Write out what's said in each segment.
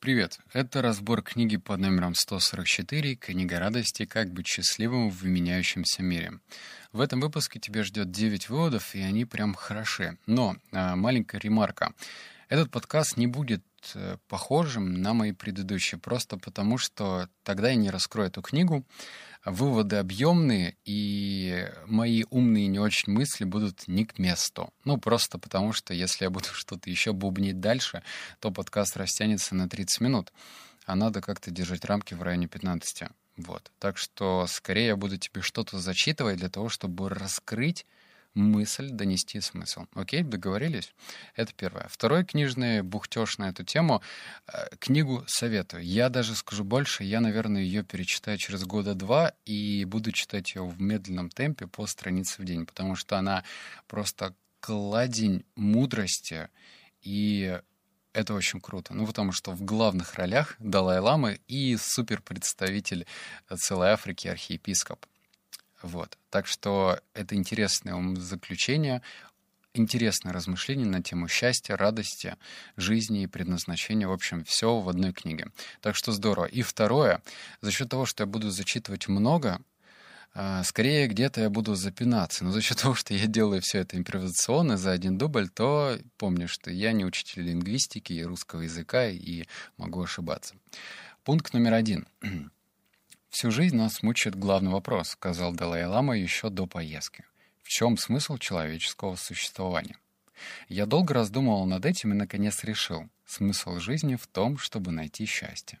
Привет! Это разбор книги под номером 144 «Книга радости. Как быть счастливым в меняющемся мире». В этом выпуске тебя ждет 9 выводов, и они прям хороши. Но а, маленькая ремарка. Этот подкаст не будет э, похожим на мои предыдущие, просто потому что тогда я не раскрою эту книгу, выводы объемные, и мои умные не очень мысли будут не к месту. Ну, просто потому что если я буду что-то еще бубнить дальше, то подкаст растянется на 30 минут, а надо как-то держать рамки в районе 15. Вот. Так что скорее я буду тебе что-то зачитывать для того, чтобы раскрыть мысль, донести смысл. Окей, договорились? Это первое. Второй книжный бухтеж на эту тему. Э, книгу советую. Я даже скажу больше, я, наверное, ее перечитаю через года два и буду читать ее в медленном темпе по странице в день, потому что она просто кладень мудрости и это очень круто. Ну, потому что в главных ролях Далай-Ламы и суперпредставитель целой Африки, архиепископ. Вот. Так что это интересное заключение, интересное размышление на тему счастья, радости, жизни и предназначения. В общем, все в одной книге. Так что здорово. И второе, за счет того, что я буду зачитывать много, а, скорее где-то я буду запинаться. Но за счет того, что я делаю все это импровизационно за один дубль, то помню, что я не учитель лингвистики и русского языка и могу ошибаться. Пункт номер один. «Всю жизнь нас мучает главный вопрос», — сказал Далай-Лама еще до поездки. «В чем смысл человеческого существования?» Я долго раздумывал над этим и, наконец, решил. Смысл жизни в том, чтобы найти счастье.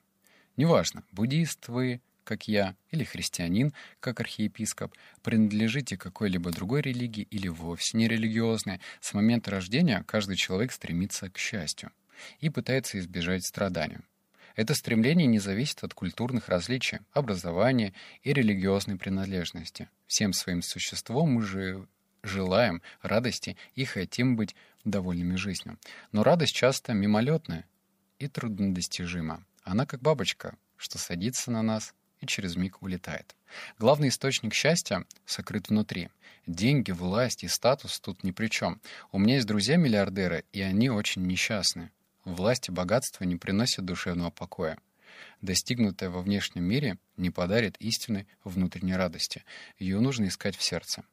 Неважно, буддист вы, как я, или христианин, как архиепископ, принадлежите какой-либо другой религии или вовсе не религиозной, с момента рождения каждый человек стремится к счастью и пытается избежать страдания. Это стремление не зависит от культурных различий, образования и религиозной принадлежности. Всем своим существом мы же желаем радости и хотим быть довольными жизнью. Но радость часто мимолетная и труднодостижима. Она как бабочка, что садится на нас и через миг улетает. Главный источник счастья сокрыт внутри. Деньги, власть и статус тут ни при чем. У меня есть друзья-миллиардеры, и они очень несчастны. Власть и богатство не приносят душевного покоя. Достигнутое во внешнем мире не подарит истинной внутренней радости. Ее нужно искать в сердце.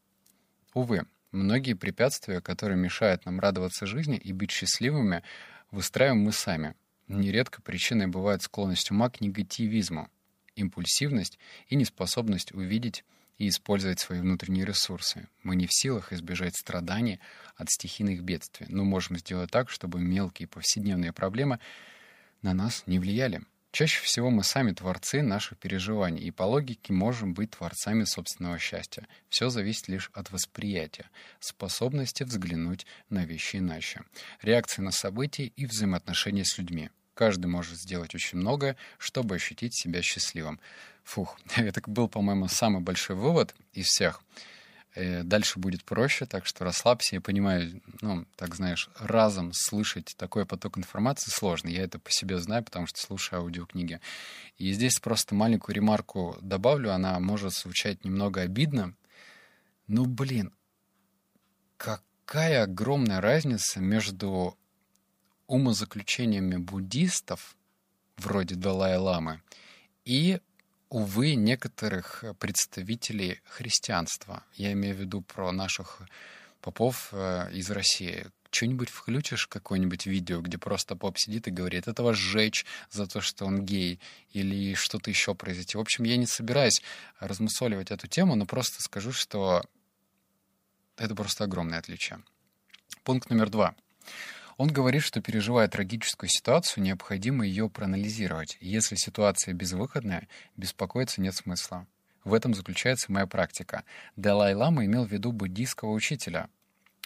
Увы, многие препятствия, которые мешают нам радоваться жизни и быть счастливыми, выстраиваем мы сами. Нередко причиной бывает склонность ума к негативизму, импульсивность и неспособность увидеть и использовать свои внутренние ресурсы. Мы не в силах избежать страданий от стихийных бедствий, но можем сделать так, чтобы мелкие повседневные проблемы на нас не влияли. Чаще всего мы сами творцы наших переживаний, и по логике можем быть творцами собственного счастья. Все зависит лишь от восприятия, способности взглянуть на вещи иначе, реакции на события и взаимоотношения с людьми. Каждый может сделать очень многое, чтобы ощутить себя счастливым. Фух, это был, по-моему, самый большой вывод из всех. Э, дальше будет проще, так что расслабься. Я понимаю, ну, так знаешь, разом слышать такой поток информации сложно. Я это по себе знаю, потому что слушаю аудиокниги. И здесь просто маленькую ремарку добавлю. Она может звучать немного обидно. Ну, блин, какая огромная разница между умозаключениями буддистов, вроде Далай-ламы, и, увы, некоторых представителей христианства. Я имею в виду про наших попов э, из России. Что-нибудь включишь, какое-нибудь видео, где просто поп сидит и говорит, этого сжечь за то, что он гей, или что-то еще произойти. В общем, я не собираюсь размусоливать эту тему, но просто скажу, что это просто огромное отличие. Пункт номер два. Он говорит, что переживая трагическую ситуацию, необходимо ее проанализировать. Если ситуация безвыходная, беспокоиться нет смысла. В этом заключается моя практика. Далай-лама имел в виду буддийского учителя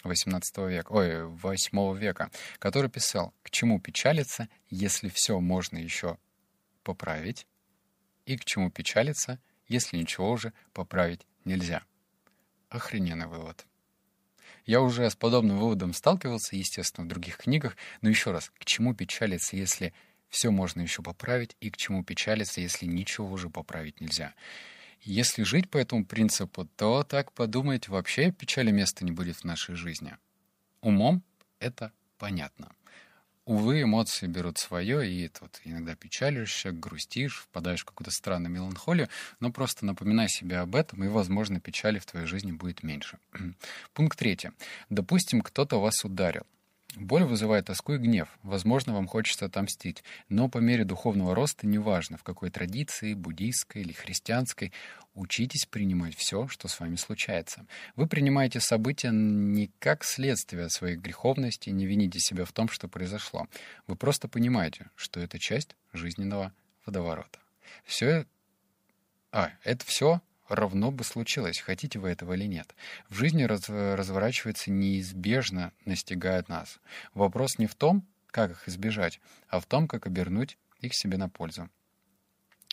18 века, ой, 8 века, который писал, к чему печалиться, если все можно еще поправить, и к чему печалиться, если ничего уже поправить нельзя. Охрененный вывод. Я уже с подобным выводом сталкивался, естественно, в других книгах, но еще раз, к чему печалиться, если все можно еще поправить, и к чему печалиться, если ничего уже поправить нельзя. Если жить по этому принципу, то так подумать, вообще печали места не будет в нашей жизни. Умом это понятно. Увы, эмоции берут свое, и тут иногда печалишься, грустишь, впадаешь в какую-то странную меланхолию, но просто напоминай себе об этом, и, возможно, печали в твоей жизни будет меньше. Пункт третий. Допустим, кто-то вас ударил. Боль вызывает тоску и гнев. Возможно, вам хочется отомстить. Но по мере духовного роста, неважно, в какой традиции, буддийской или христианской, учитесь принимать все, что с вами случается. Вы принимаете события не как следствие своей греховности, не вините себя в том, что произошло. Вы просто понимаете, что это часть жизненного водоворота. Все... А, это все равно бы случилось, хотите вы этого или нет. В жизни раз, разворачивается неизбежно, настигает нас. Вопрос не в том, как их избежать, а в том, как обернуть их себе на пользу.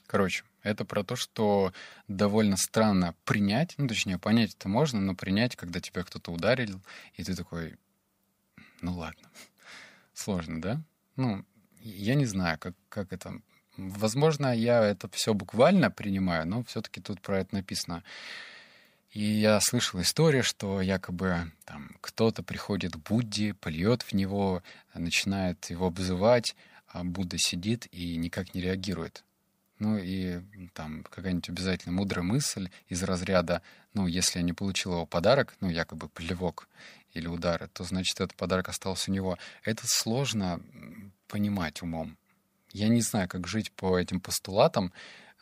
Короче, это про то, что довольно странно принять, ну, точнее, понять это можно, но принять, когда тебя кто-то ударил, и ты такой, ну ладно. Сложно, да? Ну, я не знаю, как, как это Возможно, я это все буквально принимаю, но все-таки тут про это написано. И я слышал историю, что якобы там кто-то приходит к Будде, польет в него, начинает его обзывать, а Будда сидит и никак не реагирует. Ну и там какая-нибудь обязательно мудрая мысль из разряда, ну, если я не получил его подарок, ну, якобы плевок или удары, то значит этот подарок остался у него. Это сложно понимать умом. Я не знаю, как жить по этим постулатам.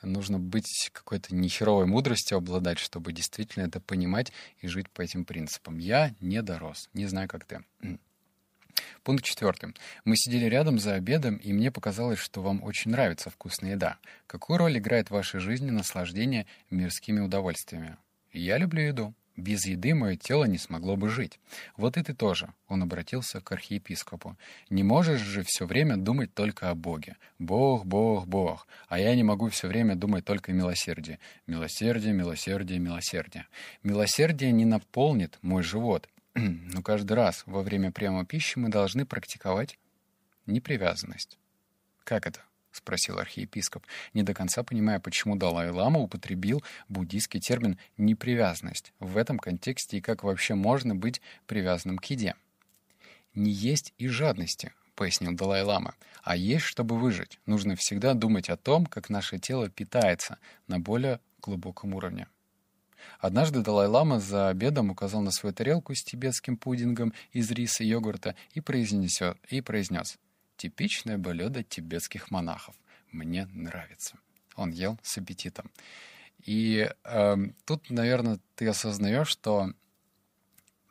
Нужно быть какой-то нехеровой мудростью обладать, чтобы действительно это понимать и жить по этим принципам. Я не дорос. Не знаю, как ты. Пункт четвертый. Мы сидели рядом за обедом, и мне показалось, что вам очень нравится вкусная еда. Какую роль играет в вашей жизни наслаждение мирскими удовольствиями? Я люблю еду. Без еды мое тело не смогло бы жить. Вот и ты тоже, он обратился к архиепископу. Не можешь же все время думать только о Боге. Бог, Бог, Бог. А я не могу все время думать только о милосердии. Милосердие, милосердие, милосердие. Милосердие не наполнит мой живот. Но каждый раз во время приема пищи мы должны практиковать непривязанность. Как это? — спросил архиепископ, не до конца понимая, почему Далай-лама употребил буддийский термин «непривязанность» в этом контексте и как вообще можно быть привязанным к еде. «Не есть и жадности», — пояснил Далай-лама, «а есть, чтобы выжить. Нужно всегда думать о том, как наше тело питается на более глубоком уровне». Однажды Далай-лама за обедом указал на свою тарелку с тибетским пудингом из риса и йогурта и произнес, и произнес Типичное блюдо тибетских монахов. Мне нравится. Он ел с аппетитом. И э, тут, наверное, ты осознаешь, что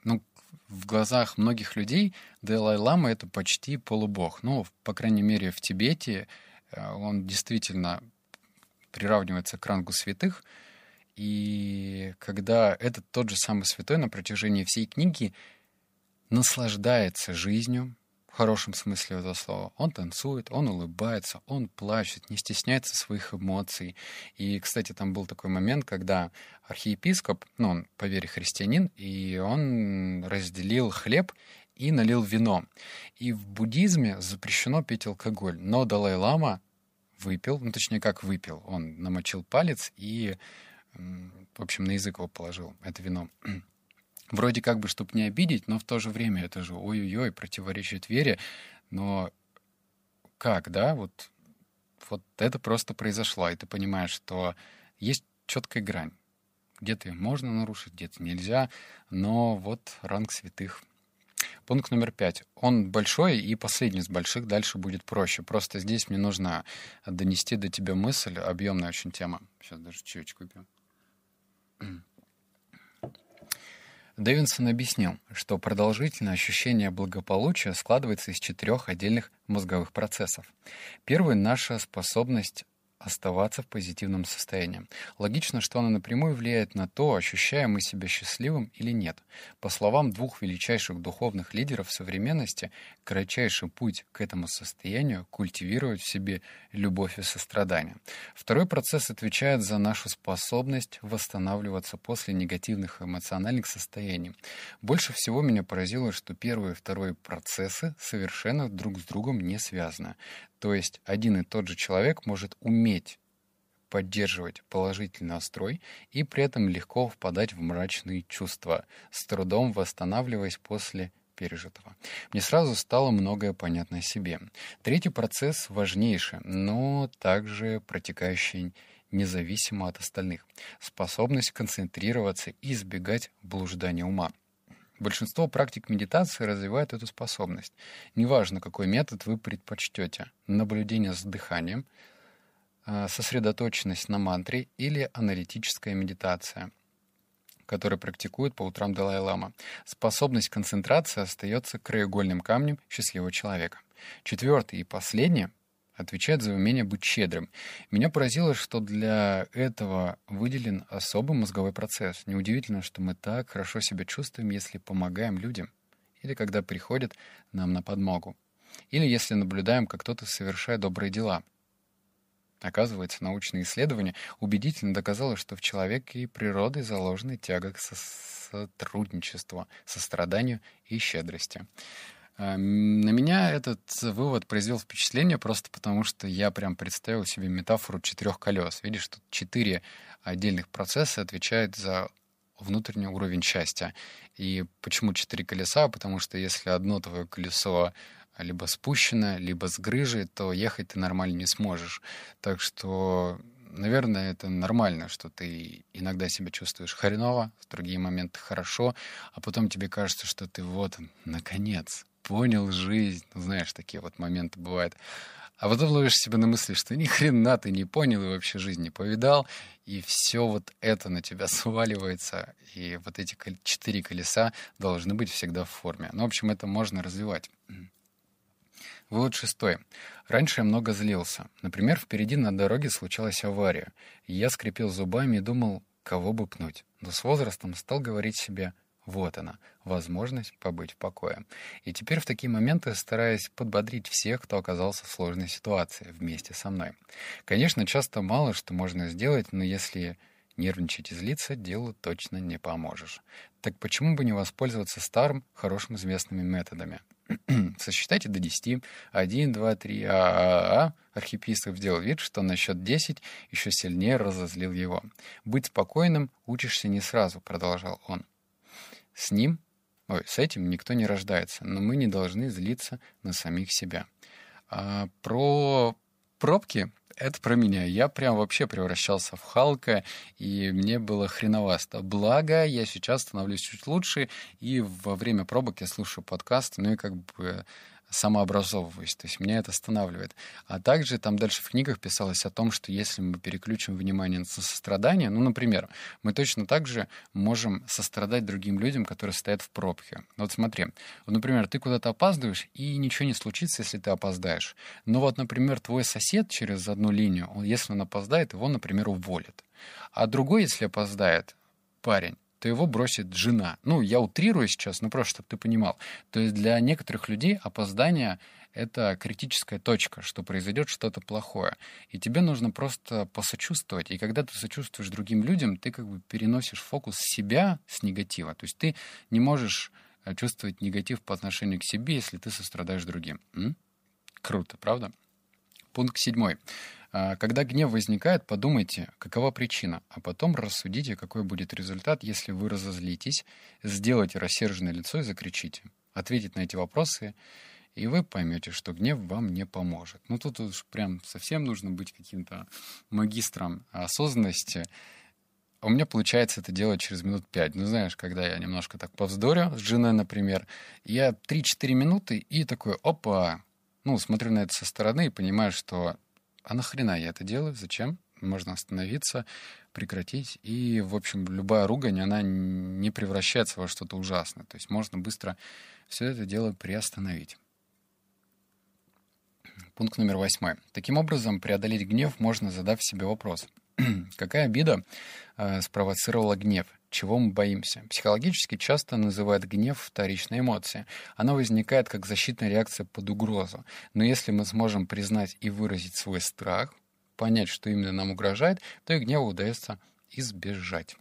ну, в глазах многих людей Далай-Лама — это почти полубог. Ну, по крайней мере, в Тибете э, он действительно приравнивается к рангу святых. И когда этот тот же самый святой на протяжении всей книги наслаждается жизнью, в хорошем смысле этого слова. Он танцует, он улыбается, он плачет, не стесняется своих эмоций. И, кстати, там был такой момент, когда архиепископ, ну, он по вере христианин, и он разделил хлеб и налил вино. И в буддизме запрещено пить алкоголь, но Далай-лама выпил, ну, точнее, как выпил, он намочил палец и, в общем, на язык его положил это вино. Вроде как бы, чтобы не обидеть, но в то же время это же ой-ой-ой, противоречит вере. Но как, да, вот, вот это просто произошло, и ты понимаешь, что есть четкая грань. Где-то можно нарушить, где-то нельзя, но вот ранг святых. Пункт номер пять. Он большой, и последний из больших дальше будет проще. Просто здесь мне нужно донести до тебя мысль, объемная очень тема. Сейчас даже чаечку пью. Дэвинсон объяснил, что продолжительное ощущение благополучия складывается из четырех отдельных мозговых процессов. Первый — наша способность оставаться в позитивном состоянии. Логично, что оно напрямую влияет на то, ощущаем мы себя счастливым или нет. По словам двух величайших духовных лидеров современности, кратчайший путь к этому состоянию — культивировать в себе любовь и сострадание. Второй процесс отвечает за нашу способность восстанавливаться после негативных эмоциональных состояний. Больше всего меня поразило, что первый и второй процессы совершенно друг с другом не связаны. То есть один и тот же человек может уметь поддерживать положительный настрой и при этом легко впадать в мрачные чувства, с трудом восстанавливаясь после пережитого. Мне сразу стало многое понятно о себе. Третий процесс важнейший, но также протекающий независимо от остальных. Способность концентрироваться и избегать блуждания ума. Большинство практик медитации развивает эту способность. Неважно, какой метод вы предпочтете. Наблюдение с дыханием, сосредоточенность на мантре или аналитическая медитация, которую практикует по утрам Далай-Лама. Способность концентрации остается краеугольным камнем счастливого человека. Четвертый и последний отвечает за умение быть щедрым. Меня поразило, что для этого выделен особый мозговой процесс. Неудивительно, что мы так хорошо себя чувствуем, если помогаем людям, или когда приходят нам на подмогу, или если наблюдаем, как кто-то совершает добрые дела. Оказывается, научные исследования убедительно доказало, что в человеке и природой заложена тяга к сотрудничеству, состраданию и щедрости. А, на меня этот вывод произвел впечатление просто потому, что я прям представил себе метафору четырех колес. Видишь, тут четыре отдельных процесса отвечают за внутренний уровень счастья. И почему четыре колеса? Потому что если одно твое колесо либо спущено, либо с грыжей, то ехать ты нормально не сможешь. Так что, наверное, это нормально, что ты иногда себя чувствуешь хреново, в другие моменты хорошо, а потом тебе кажется, что ты вот, наконец, понял жизнь. Ну, знаешь, такие вот моменты бывают. А потом ловишь себя на мысли, что ни хрена ты не понял и вообще жизнь не повидал, и все вот это на тебя сваливается, и вот эти четыре колеса должны быть всегда в форме. Ну, в общем, это можно развивать. Вывод шестой. Раньше я много злился. Например, впереди на дороге случилась авария, я скрипел зубами и думал, кого бы пнуть. Но с возрастом стал говорить себе вот она, возможность побыть в покое. И теперь в такие моменты стараюсь подбодрить всех, кто оказался в сложной ситуации вместе со мной. Конечно, часто мало что можно сделать, но если нервничать и злиться, делу точно не поможешь. Так почему бы не воспользоваться старым, хорошим известными методами? Сосчитайте до 10. 1, 2, 3, а, а, а. Архипископ сделал вид, что на счет 10 еще сильнее разозлил его. «Быть спокойным учишься не сразу», — продолжал он. С ним, ой, с этим никто не рождается, но мы не должны злиться на самих себя. А про пробки это про меня. Я прям вообще превращался в Халка, и мне было хреновасто. Благо, я сейчас становлюсь чуть лучше, и во время пробок я слушаю подкасты, ну и как бы самообразовываюсь, то есть меня это останавливает. А также там дальше в книгах писалось о том, что если мы переключим внимание на сострадание, ну, например, мы точно так же можем сострадать другим людям, которые стоят в пробке. Вот смотри, например, ты куда-то опаздываешь, и ничего не случится, если ты опоздаешь. Но вот, например, твой сосед через одну линию, он, если он опоздает, его, например, уволят. А другой, если опоздает, парень, то его бросит жена. Ну, я утрирую сейчас, но просто, чтобы ты понимал. То есть для некоторых людей опоздание — это критическая точка, что произойдет что-то плохое. И тебе нужно просто посочувствовать. И когда ты сочувствуешь другим людям, ты как бы переносишь фокус себя с негатива. То есть ты не можешь э, чувствовать негатив по отношению к себе, если ты сострадаешь другим. М? Круто, правда? Пункт седьмой. А, когда гнев возникает, подумайте, какова причина, а потом рассудите, какой будет результат, если вы разозлитесь, сделайте рассерженное лицо и закричите. Ответить на эти вопросы, и вы поймете, что гнев вам не поможет. Ну тут уж прям совсем нужно быть каким-то магистром осознанности. У меня получается это делать через минут пять. Ну, знаешь, когда я немножко так повздорю с женой, например, я 3-4 минуты и такой, опа, ну, смотрю на это со стороны и понимаю, что а нахрена я это делаю, зачем? Можно остановиться, прекратить. И, в общем, любая ругань, она не превращается во что-то ужасное. То есть можно быстро все это дело приостановить. Пункт номер восьмой. Таким образом, преодолеть гнев можно, задав себе вопрос. Какая обида э, спровоцировала гнев? Чего мы боимся. Психологически часто называют гнев вторичной эмоцией. Она возникает как защитная реакция под угрозу. Но если мы сможем признать и выразить свой страх, понять, что именно нам угрожает, то и гнева удается избежать.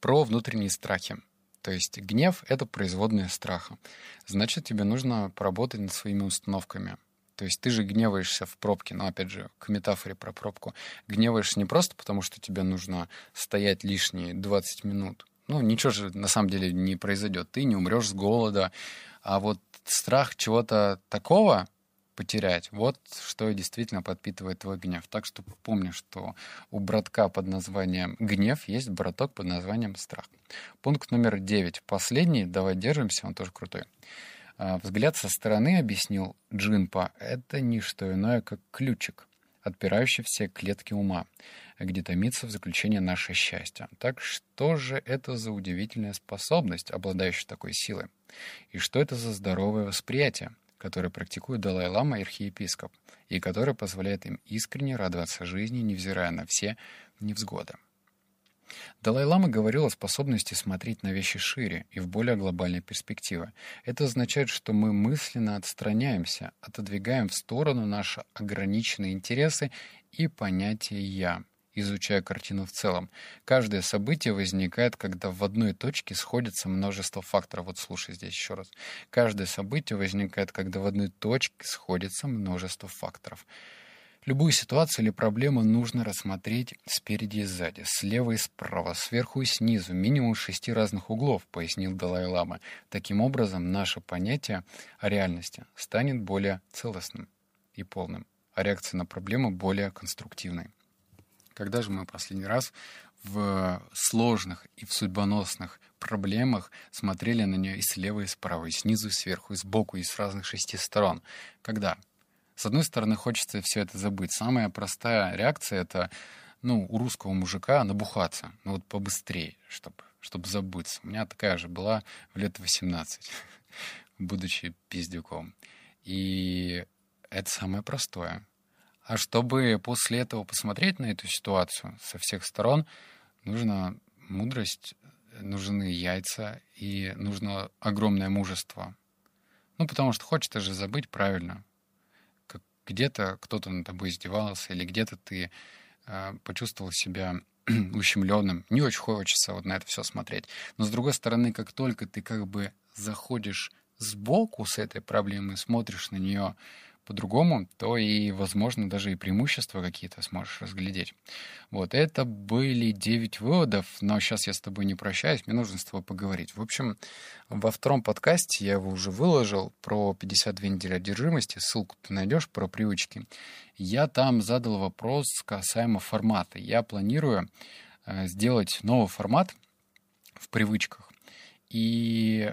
Про внутренние страхи. То есть гнев — это производная страха. Значит, тебе нужно поработать над своими установками. То есть ты же гневаешься в пробке, но опять же, к метафоре про пробку. Гневаешься не просто потому, что тебе нужно стоять лишние 20 минут, ну, ничего же на самом деле не произойдет. Ты не умрешь с голода. А вот страх чего-то такого потерять, вот что действительно подпитывает твой гнев. Так что помни, что у братка под названием гнев есть браток под названием страх. Пункт номер девять. Последний, давай держимся, он тоже крутой. А, взгляд со стороны, объяснил Джинпа, это не что иное, как ключик, отпирающий все клетки ума, где томится в заключение наше счастье. Так что же это за удивительная способность, обладающая такой силой? И что это за здоровое восприятие, которое практикует Далай-Лама и архиепископ, и которое позволяет им искренне радоваться жизни, невзирая на все невзгоды? Далай-Лама говорил о способности смотреть на вещи шире и в более глобальной перспективе. Это означает, что мы мысленно отстраняемся, отодвигаем в сторону наши ограниченные интересы и понятие «я», изучая картину в целом. Каждое событие возникает, когда в одной точке сходится множество факторов. Вот слушай здесь еще раз. Каждое событие возникает, когда в одной точке сходится множество факторов. Любую ситуацию или проблему нужно рассмотреть спереди и сзади, слева и справа, сверху и снизу, минимум шести разных углов, пояснил Далай-Лама. Таким образом, наше понятие о реальности станет более целостным и полным, а реакция на проблему более конструктивной. Когда же мы последний раз в сложных и в судьбоносных проблемах смотрели на нее и слева, и справа, и снизу, и сверху, и сбоку, и с разных шести сторон? Когда? С одной стороны, хочется все это забыть. Самая простая реакция — это, ну, у русского мужика набухаться. Ну, вот побыстрее, чтобы чтобы забыться. У меня такая же была в лет 18, будучи пиздюком. И это самое простое. А чтобы после этого посмотреть на эту ситуацию со всех сторон, нужна мудрость, нужны яйца и нужно огромное мужество. Ну, потому что хочется же забыть правильно где-то кто-то над тобой издевался, или где-то ты э, почувствовал себя ущемленным. Не очень хочется вот на это все смотреть. Но с другой стороны, как только ты как бы заходишь сбоку с этой проблемой, смотришь на нее по-другому, то и, возможно, даже и преимущества какие-то сможешь разглядеть. Вот, это были 9 выводов, но сейчас я с тобой не прощаюсь, мне нужно с тобой поговорить. В общем, во втором подкасте я его уже выложил про 52 недели одержимости, ссылку ты найдешь про привычки. Я там задал вопрос касаемо формата. Я планирую э, сделать новый формат в привычках. И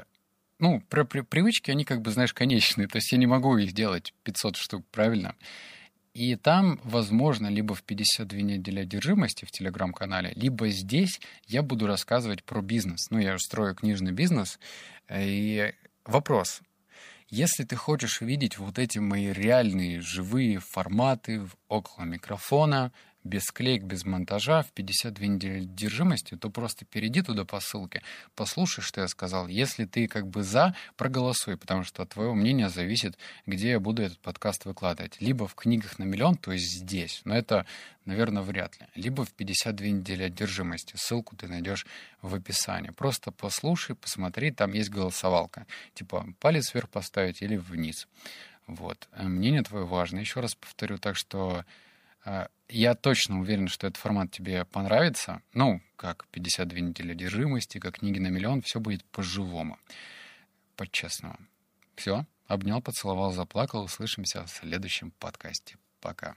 ну, про при, привычки, они как бы, знаешь, конечные. То есть я не могу их делать 500 штук, правильно? И там, возможно, либо в 52 недели одержимости в телеграм-канале, либо здесь я буду рассказывать про бизнес. Ну, я же строю книжный бизнес. И вопрос. Если ты хочешь увидеть вот эти мои реальные живые форматы около микрофона, без склеек, без монтажа, в 52 недели держимости, то просто перейди туда по ссылке, послушай, что я сказал. Если ты как бы за, проголосуй, потому что от твоего мнения зависит, где я буду этот подкаст выкладывать. Либо в книгах на миллион, то есть здесь, но это, наверное, вряд ли. Либо в 52 недели одержимости. Ссылку ты найдешь в описании. Просто послушай, посмотри, там есть голосовалка. Типа палец вверх поставить или вниз. Вот. Мнение твое важно. Еще раз повторю, так что я точно уверен, что этот формат тебе понравится. Ну, как 52 недели одержимости, как книги на миллион, все будет по-живому, по-честному. Все, обнял, поцеловал, заплакал. Услышимся в следующем подкасте. Пока.